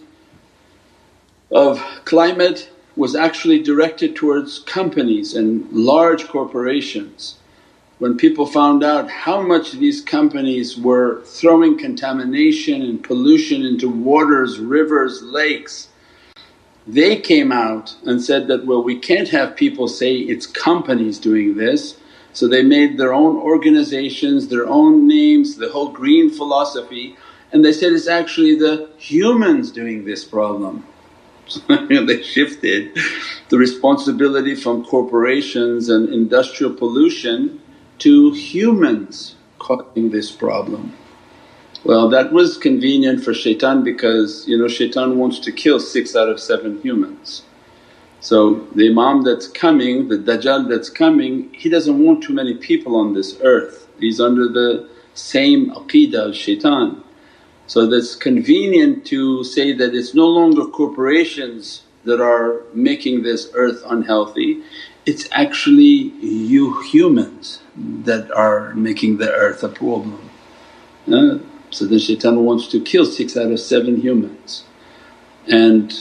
of climate was actually directed towards companies and large corporations. When people found out how much these companies were throwing contamination and pollution into waters, rivers, lakes, they came out and said that, well we can't have people say it's companies doing this. So they made their own organizations, their own names, the whole green philosophy and they said it's actually the humans doing this problem. they shifted the responsibility from corporations and industrial pollution to humans causing this problem. Well that was convenient for shaitan because you know shaitan wants to kill six out of seven humans. So the Imam that's coming, the Dajjal that's coming, he doesn't want too many people on this earth. He's under the same aqeedah of shaitan. So that's convenient to say that it's no longer corporations that are making this earth unhealthy, it's actually you humans that are making the earth a problem. Uh, so then shaitan wants to kill six out of seven humans and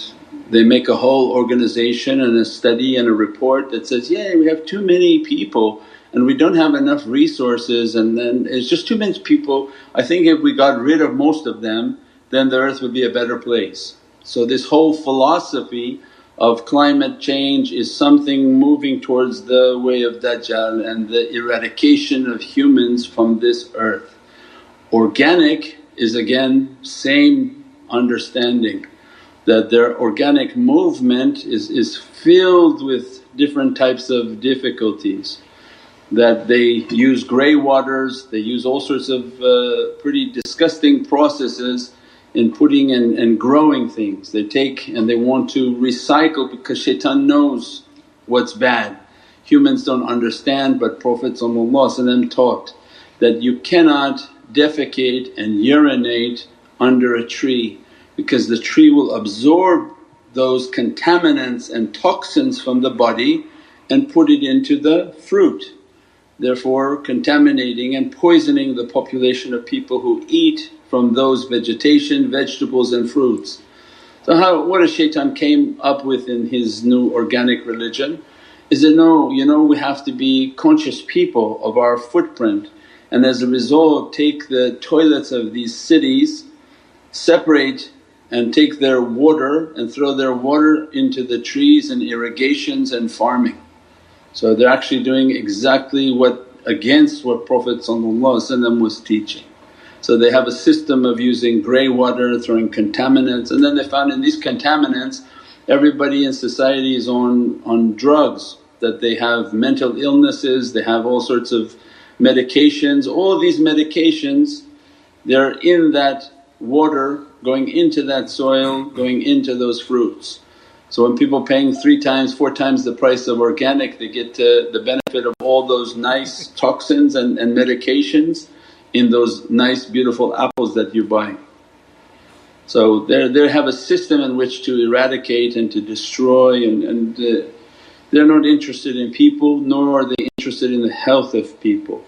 they make a whole organization and a study and a report that says, yeah we have too many people and we don't have enough resources and then it's just too many people. I think if we got rid of most of them then the earth would be a better place. So this whole philosophy of climate change is something moving towards the way of Dajjal and the eradication of humans from this earth. Organic is again same understanding that their organic movement is, is filled with different types of difficulties that they use grey waters, they use all sorts of uh, pretty disgusting processes in putting and, and growing things. They take and they want to recycle because shaitan knows what's bad. Humans don't understand but Prophet taught that you cannot defecate and urinate under a tree because the tree will absorb those contaminants and toxins from the body and put it into the fruit therefore contaminating and poisoning the population of people who eat from those vegetation, vegetables and fruits. So how what a shaitan came up with in his new organic religion is that no, you know we have to be conscious people of our footprint and as a result take the toilets of these cities, separate and take their water and throw their water into the trees and irrigations and farming. So they're actually doing exactly what against what Prophet was teaching. So they have a system of using grey water, throwing contaminants and then they found in these contaminants everybody in society is on, on drugs that they have mental illnesses, they have all sorts of medications. All these medications they're in that water going into that soil, going into those fruits. So when people paying three times, four times the price of organic they get uh, the benefit of all those nice toxins and, and medications in those nice beautiful apples that you buy. So they they have a system in which to eradicate and to destroy and, and uh, they're not interested in people nor are they interested in the health of people.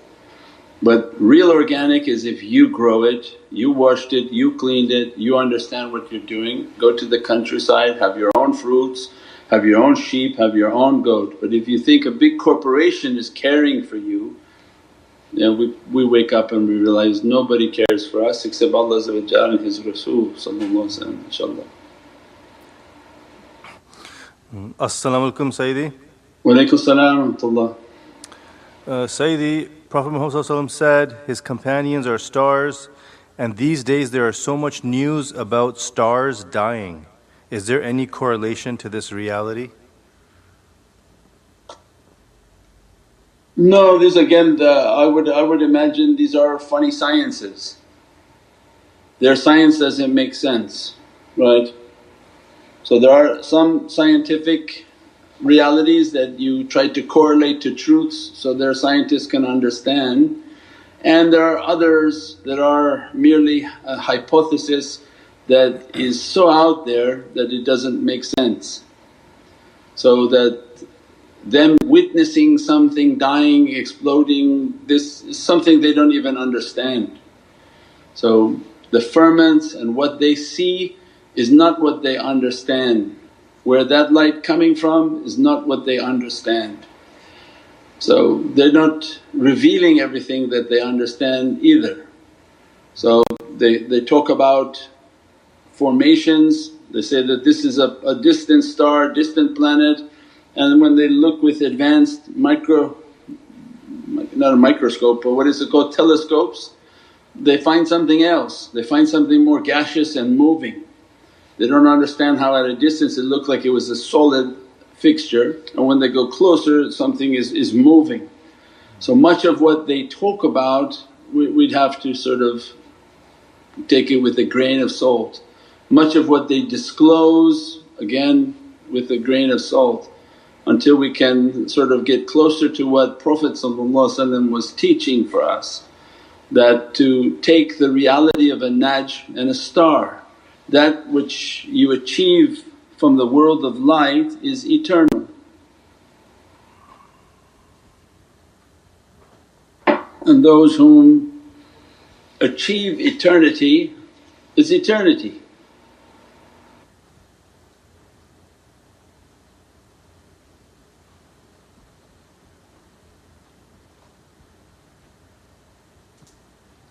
But real organic is if you grow it, you washed it, you cleaned it, you understand what you're doing, go to the countryside, have your own fruits, have your own sheep, have your own goat. But if you think a big corporation is caring for you, you know, we, we wake up and we realize nobody cares for us except Allah and His Rasul inshaAllah. As-salamu alaykum Sayyidi. Wa alaykum salam wa uh, Sayyidi, Prophet Muhammad said his companions are stars and these days there are so much news about stars dying. Is there any correlation to this reality? No, these again the, I would I would imagine these are funny sciences. Their science doesn't make sense, right? So there are some scientific realities that you try to correlate to truths so their scientists can understand and there are others that are merely a hypothesis that is so out there that it doesn't make sense. So that them witnessing something dying, exploding, this is something they don't even understand. So the ferments and what they see is not what they understand where that light coming from is not what they understand. So they're not revealing everything that they understand either. So they, they talk about formations, they say that this is a, a distant star, distant planet and when they look with advanced micro, not a microscope but what is it called, telescopes, they find something else, they find something more gaseous and moving. They don't understand how at a distance it looked like it was a solid fixture and when they go closer something is, is moving. So much of what they talk about we, we'd have to sort of take it with a grain of salt. Much of what they disclose again with a grain of salt until we can sort of get closer to what Prophet was teaching for us that to take the reality of a najm and a star that which you achieve from the world of light is eternal. And those whom achieve eternity is eternity.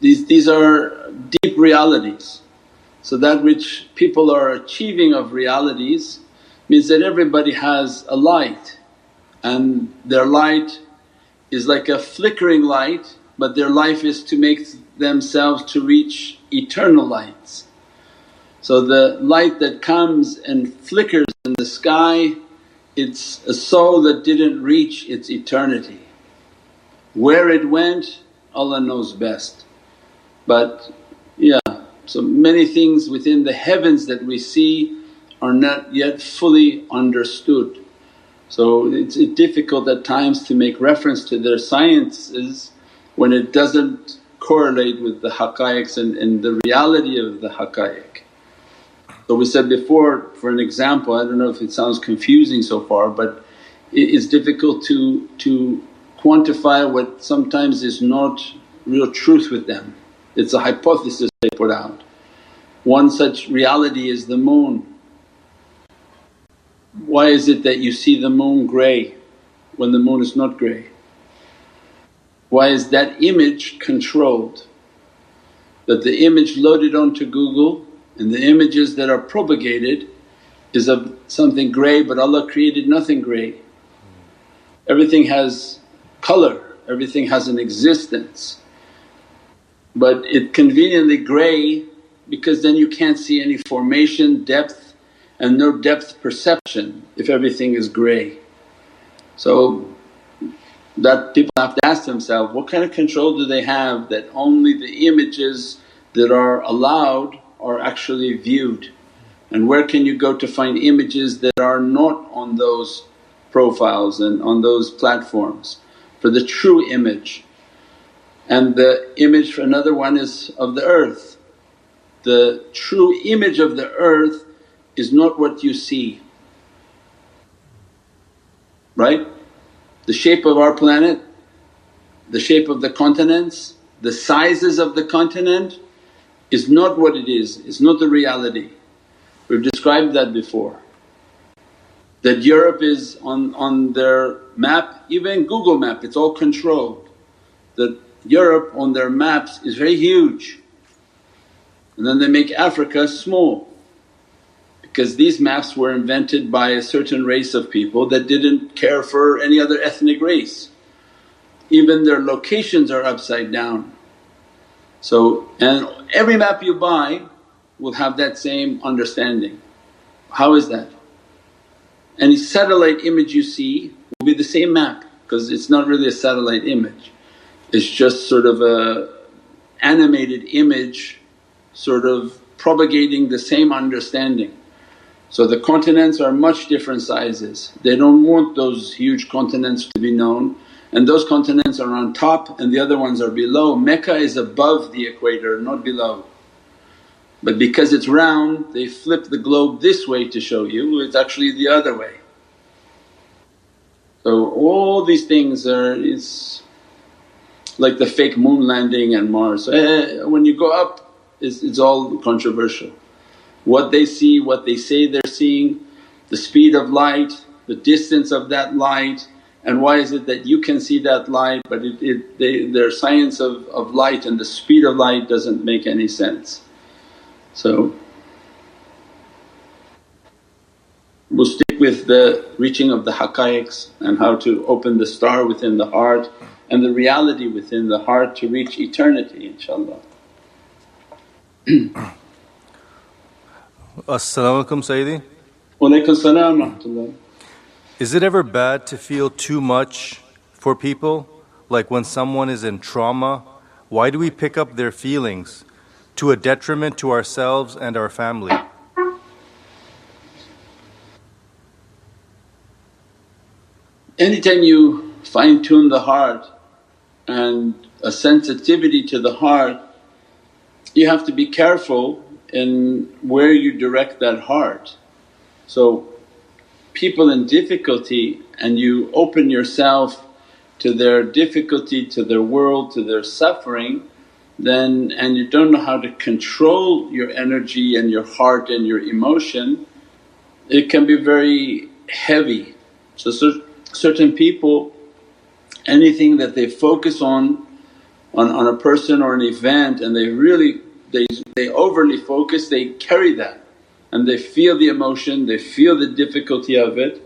These, these are deep realities. So that which people are achieving of realities means that everybody has a light and their light is like a flickering light but their life is to make themselves to reach eternal lights. So the light that comes and flickers in the sky it's a soul that didn't reach its eternity. Where it went Allah knows best but yeah so many things within the heavens that we see are not yet fully understood. So it's difficult at times to make reference to their sciences when it doesn't correlate with the haqqaiqs and, and the reality of the haqqaiq. So we said before for an example, I don't know if it sounds confusing so far but it is difficult to, to quantify what sometimes is not real truth with them. It's a hypothesis they put out. One such reality is the moon. Why is it that you see the moon grey when the moon is not grey? Why is that image controlled? That the image loaded onto Google and the images that are propagated is of something grey but Allah created nothing grey. Everything has colour, everything has an existence but it conveniently grey because then you can't see any formation, depth and no depth perception if everything is grey. So that people have to ask themselves what kind of control do they have that only the images that are allowed are actually viewed and where can you go to find images that are not on those profiles and on those platforms for the true image and the image for another one is of the earth. The true image of the earth is not what you see, right? The shape of our planet the shape of the continents, the sizes of the continent is not what it is, it's not the reality. We've described that before. That Europe is on, on their map, even Google map, it's all controlled. That Europe on their maps is very huge and then they make Africa small because these maps were invented by a certain race of people that didn't care for any other ethnic race. Even their locations are upside down. So, and every map you buy will have that same understanding. How is that? Any satellite image you see will be the same map because it's not really a satellite image. It's just sort of a animated image sort of propagating the same understanding. So the continents are much different sizes, they don't want those huge continents to be known and those continents are on top and the other ones are below. Mecca is above the equator not below. But because it's round they flip the globe this way to show you, it's actually the other way. So all these things are is like the fake moon landing and Mars. Eh, when you go up it's, it's all controversial. What they see, what they say they're seeing, the speed of light, the distance of that light and why is it that you can see that light but it, it, they, their science of, of light and the speed of light doesn't make any sense. So we'll stick with the reaching of the haqqaiqs and how to open the star within the heart and the reality within the heart to reach eternity inshaAllah. As-salamu alaykum Sayyidi. Walaykum Is it ever bad to feel too much for people? Like when someone is in trauma, why do we pick up their feelings to a detriment to ourselves and our family? Anytime you fine tune the heart and a sensitivity to the heart you have to be careful in where you direct that heart. So people in difficulty and you open yourself to their difficulty, to their world, to their suffering then and you don't know how to control your energy and your heart and your emotion, it can be very heavy. So certain people anything that they focus on, on on a person or an event and they really they, they overly focus, they carry that and they feel the emotion, they feel the difficulty of it.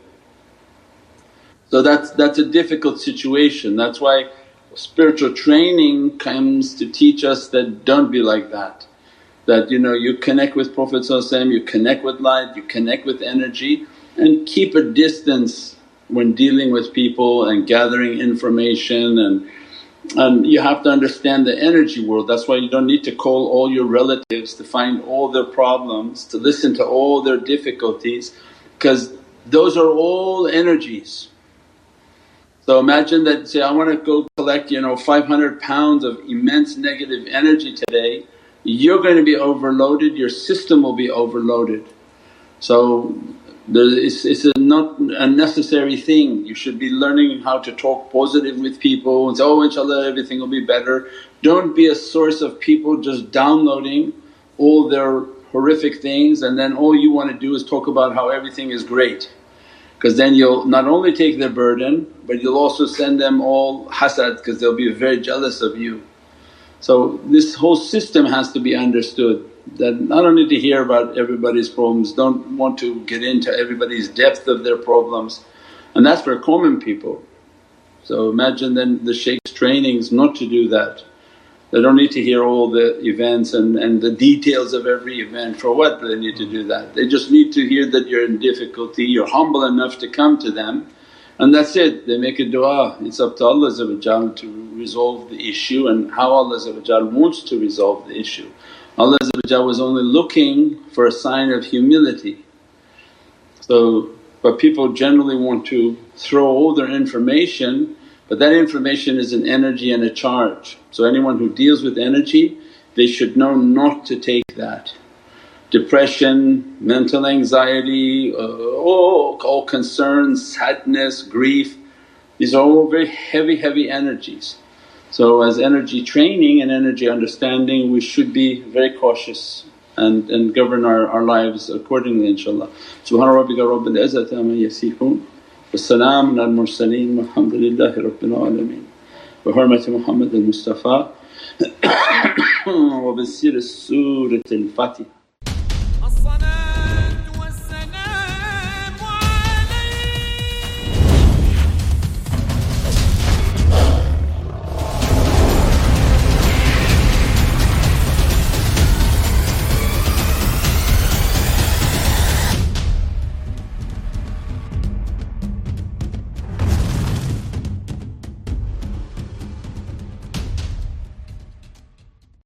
So that's, that's a difficult situation. That's why spiritual training comes to teach us that don't be like that. That you know you connect with Prophet you connect with light, you connect with energy and keep a distance when dealing with people and gathering information and and you have to understand the energy world, that's why you don't need to call all your relatives to find all their problems, to listen to all their difficulties because those are all energies. So imagine that say, I want to go collect you know 500 pounds of immense negative energy today, you're going to be overloaded, your system will be overloaded. So it's, it's a not a necessary thing. You should be learning how to talk positive with people and say, oh inshaAllah everything will be better. Don't be a source of people just downloading all their horrific things and then all you want to do is talk about how everything is great. Because then you'll not only take their burden but you'll also send them all hasad because they'll be very jealous of you. So this whole system has to be understood that I don't need to hear about everybody's problems, don't want to get into everybody's depth of their problems and that's for common people. So imagine then the shaykh's trainings not to do that. They don't need to hear all the events and, and the details of every event, for what do they need to do that? They just need to hear that you're in difficulty, you're humble enough to come to them and that's it. They make a dua, it's up to Allah to resolve the issue and how Allah wants to resolve the issue. Allah was only looking for a sign of humility. So, but people generally want to throw all their information but that information is an energy and a charge. So anyone who deals with energy they should know not to take that. Depression, mental anxiety, uh, all, all concerns, sadness, grief, these are all very heavy, heavy energies. So as energy training and energy understanding we should be very cautious and, and govern our, our lives accordingly inshaAllah. Subhana rabbika rabbil izzati amma yasifoon wa salaamun al mursaleen walhamdulillahi rabbil alameen. Bi hurmati Muhammad al Mustafa wa